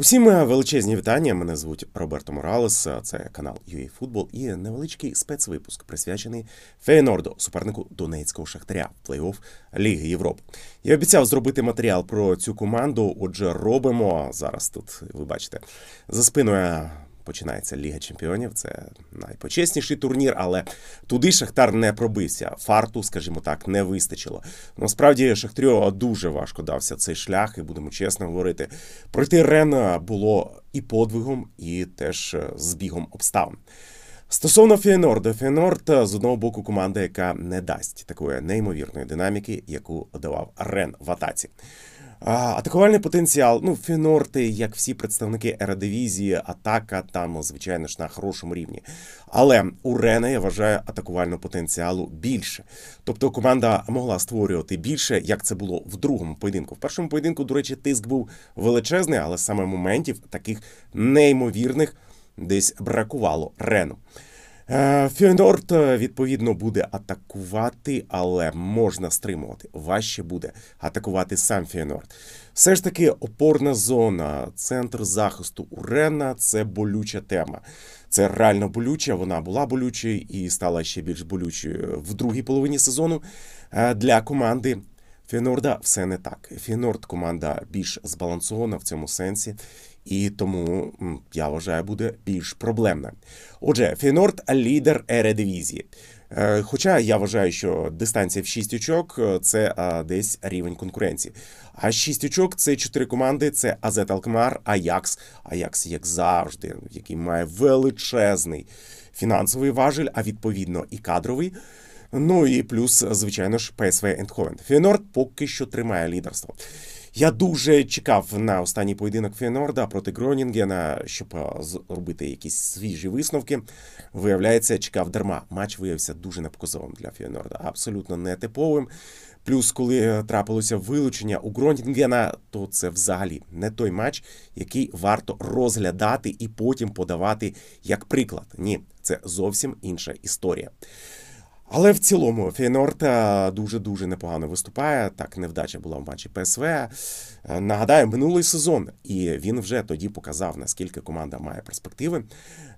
Усім величезні вітання. Мене звуть Роберто Моралес. Це канал UA Футбол і невеличкий спецвипуск присвячений Фейнорду, супернику Донецького шахтаря в плей-офф Ліги Європи. Я обіцяв зробити матеріал про цю команду. Отже, робимо зараз. Тут ви бачите за спиною починається Ліга Чемпіонів. Це найпочесніший турнір, але туди Шахтар не пробився. Фарту, скажімо так, не вистачило. Насправді Шахтарю дуже важко дався цей шлях, і будемо чесно говорити. Пройти Рен було і подвигом, і теж збігом обставин. Стосовно Фієнорда, Фієнорд з одного боку команда, яка не дасть такої неймовірної динаміки, яку давав Рен в атаці. Атакувальний потенціал, ну, Фінорти, як всі представники ерадивізії, атака там, звичайно ж, на хорошому рівні. Але у Рена я вважаю атакувального потенціалу більше. Тобто команда могла створювати більше, як це було в другому поєдинку. В першому поєдинку, до речі, тиск був величезний, але саме моментів таких неймовірних десь бракувало Рену. Е, Фіонорд, е, відповідно, буде атакувати, але можна стримувати. Важче буде атакувати сам Фіонорд. Все ж таки, опорна зона, центр захисту Урена це болюча тема. Це реально болюча. Вона була болючою і стала ще більш болючою в другій половині сезону е, для команди. Фінорда все не так. Фінорд команда більш збалансована в цьому сенсі і тому я вважаю, буде більш проблемна. Отже, Фінорд лідер ередивізії. Е, хоча я вважаю, що дистанція в 6 очок е, це десь рівень конкуренції. А 6 очок це чотири команди: це Азет Алкмар, Аякс, Аякс, як завжди, який має величезний фінансовий важель, а відповідно і кадровий. Ну і плюс, звичайно ж, ПСВ Ендховен. Фінорд поки що тримає лідерство. Я дуже чекав на останній поєдинок Фенорда проти Гронінгена, щоб зробити якісь свіжі висновки. Виявляється, чекав дарма. Матч виявився дуже непоказовим для Фенорда, абсолютно нетиповим. Плюс, коли трапилося вилучення у Гронінгена, то це взагалі не той матч, який варто розглядати і потім подавати як приклад. Ні, це зовсім інша історія. Але в цілому Фейнорд дуже дуже непогано виступає. Так невдача була в матчі ПСВ. Е, нагадаю, минулий сезон, і він вже тоді показав, наскільки команда має перспективи.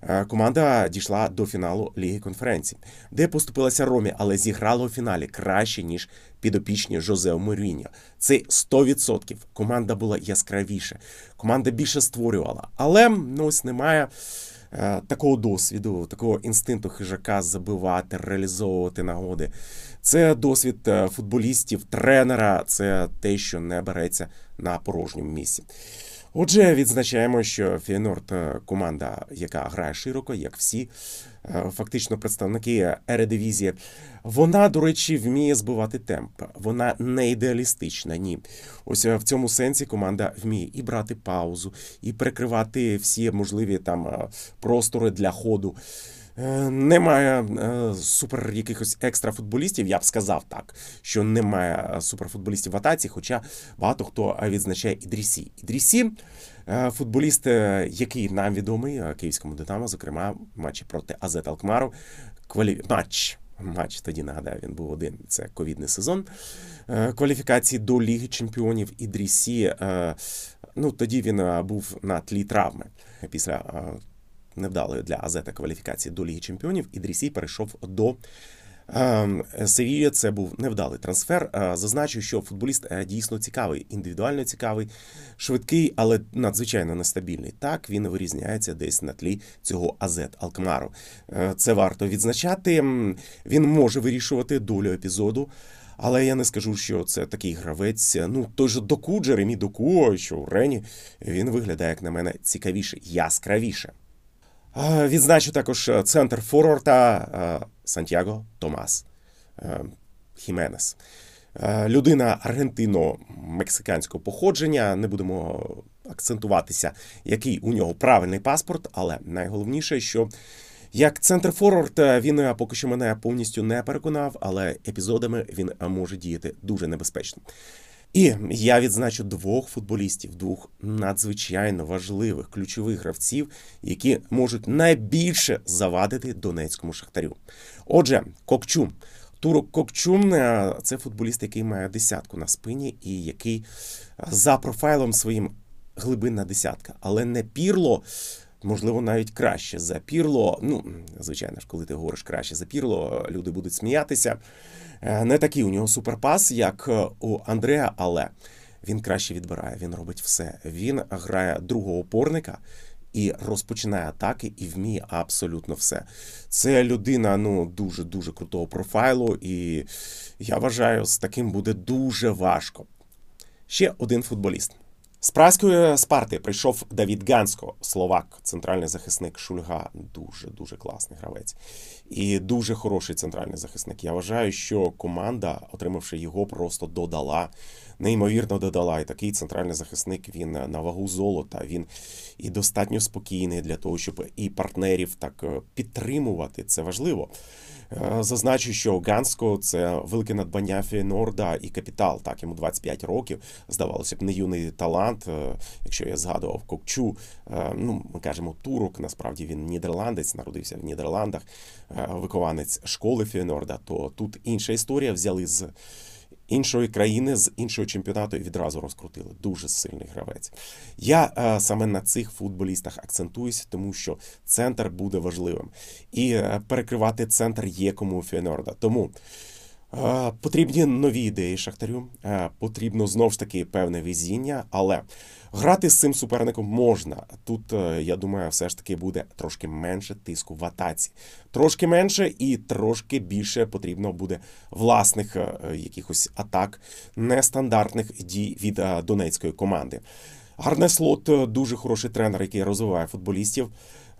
Е, команда дійшла до фіналу Ліги конференції, де поступилася Ромі, але зіграла у фіналі краще ніж підопічні Жозе Моріньо. Це 100%. Команда була яскравіша, команда більше створювала, але ну ось немає. Е, такого досвіду, такого інстинкту хижака забивати, реалізовувати нагоди. Це досвід е, футболістів, тренера, це те, що не береться на порожньому місці. Отже, відзначаємо, що Фієнорд е, команда, яка грає широко, як всі, е, фактично представники ередивізії, вона, до речі, вміє збивати темп. Вона не ідеалістична. Ні, ось е, в цьому сенсі команда вміє і брати паузу, і перекривати всі можливі там простори для ходу. Е, немає е, супер якихось екстра футболістів. Я б сказав так, що немає е, суперфутболістів в атаці, хоча багато хто відзначає Ідрісі. Ідрісі футболіст, який нам відомий київському Динамо, зокрема, матчі проти Азет Алкмару. Квалі... Матч. Матч тоді нагадаю, він був один. Це ковідний сезон кваліфікації до Ліги Чемпіонів Ідрісі. Ну тоді він був на тлі травми після невдалої для Азета кваліфікації до Ліги Чемпіонів. Ідрісій перейшов до. Ем, Севія це був невдалий трансфер. Е, зазначу, що футболіст е, дійсно цікавий, індивідуально цікавий, швидкий, але надзвичайно нестабільний. Так він вирізняється десь на тлі цього Азет Алкмару. Е, це варто відзначати. Він може вирішувати долю епізоду. Але я не скажу, що це такий гравець. Ну той же доку Джеремі Доку, що у Рені він виглядає, як на мене, цікавіше, яскравіше. Відзначу також е, центр форварда е, Сантьяго Томас е, Хіменес. Людина аргентино-мексиканського походження. Не будемо акцентуватися, який у нього правильний паспорт, але найголовніше, що як центр форвард він поки що мене повністю не переконав, але епізодами він може діяти дуже небезпечно. І я відзначу двох футболістів, двох надзвичайно важливих ключових гравців, які можуть найбільше завадити донецькому шахтарю. Отже, Кокчум. Турок Кокчум це футболіст, який має десятку на спині, і який за профайлом своїм глибинна десятка, але не пірло. Можливо, навіть краще за Пірло. Ну, звичайно ж, коли ти говориш краще за Пірло, люди будуть сміятися. Е, Не такий у нього суперпас, як е, у Андреа, але він краще відбирає, він робить все. Він грає другого опорника і розпочинає атаки і вміє абсолютно все. Це людина ну дуже дуже крутого профайлу, і я вважаю, з таким буде дуже важко. Ще один футболіст. З праської Спарти прийшов Давід Гансько, словак, центральний захисник Шульга. Дуже дуже класний гравець і дуже хороший центральний захисник. Я вважаю, що команда, отримавши його, просто додала, неймовірно додала. І такий центральний захисник він на вагу золота. Він і достатньо спокійний для того, щоб і партнерів так е, підтримувати. Це важливо. Е, Зазначу, що Ганско це велике надбання Фейнорда і капітал. Так, йому 25 років. Здавалося б, не юний талант. Е, Якщо я згадував Кокчу, е, ну ми кажемо турок. Насправді він нідерландець, народився в Нідерландах, вихованець школи Фейнорда. То тут інша історія. Взяли з іншої країни, з іншого чемпіонату і відразу розкрутили. Дуже сильний гравець. Я е, саме на цих футболістах акцентуюся, тому що центр буде важливим. І е, перекривати центр є кому у Тому потрібні нові ідеї Шахтарю. Потрібно знову ж таки певне везіння, але грати з цим суперником можна. Тут, е, я думаю, все ж таки буде трошки менше тиску в атаці. Трошки менше і трошки більше потрібно буде власних е, якихось атак, нестандартних дій від е, донецької команди. Гарне слот дуже хороший тренер, який розвиває футболістів.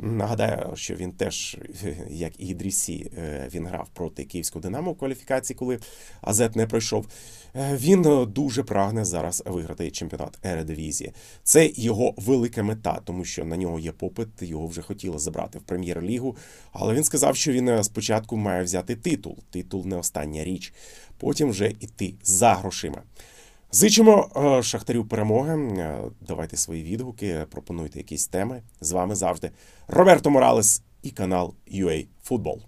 Нагадаю, що він теж, як і Ідрісі, е, він грав проти київського Динамо в кваліфікації, коли Азет не пройшов. Е, Він е, дуже прагне зараз виграти чемпіонат Ередивізії. Це його велика мета, тому що на нього є попит. Його вже хотіли забрати в прем'єр-лігу. Але він сказав, що він спочатку має взяти титул. Титул не остання річ. Потім вже йти за грошима. Зичимо шахтарів Шахтарю перемоги. Е, Давайте свої відгуки, пропонуйте якісь теми. З вами завжди Роберто Моралес і канал UA Футбол.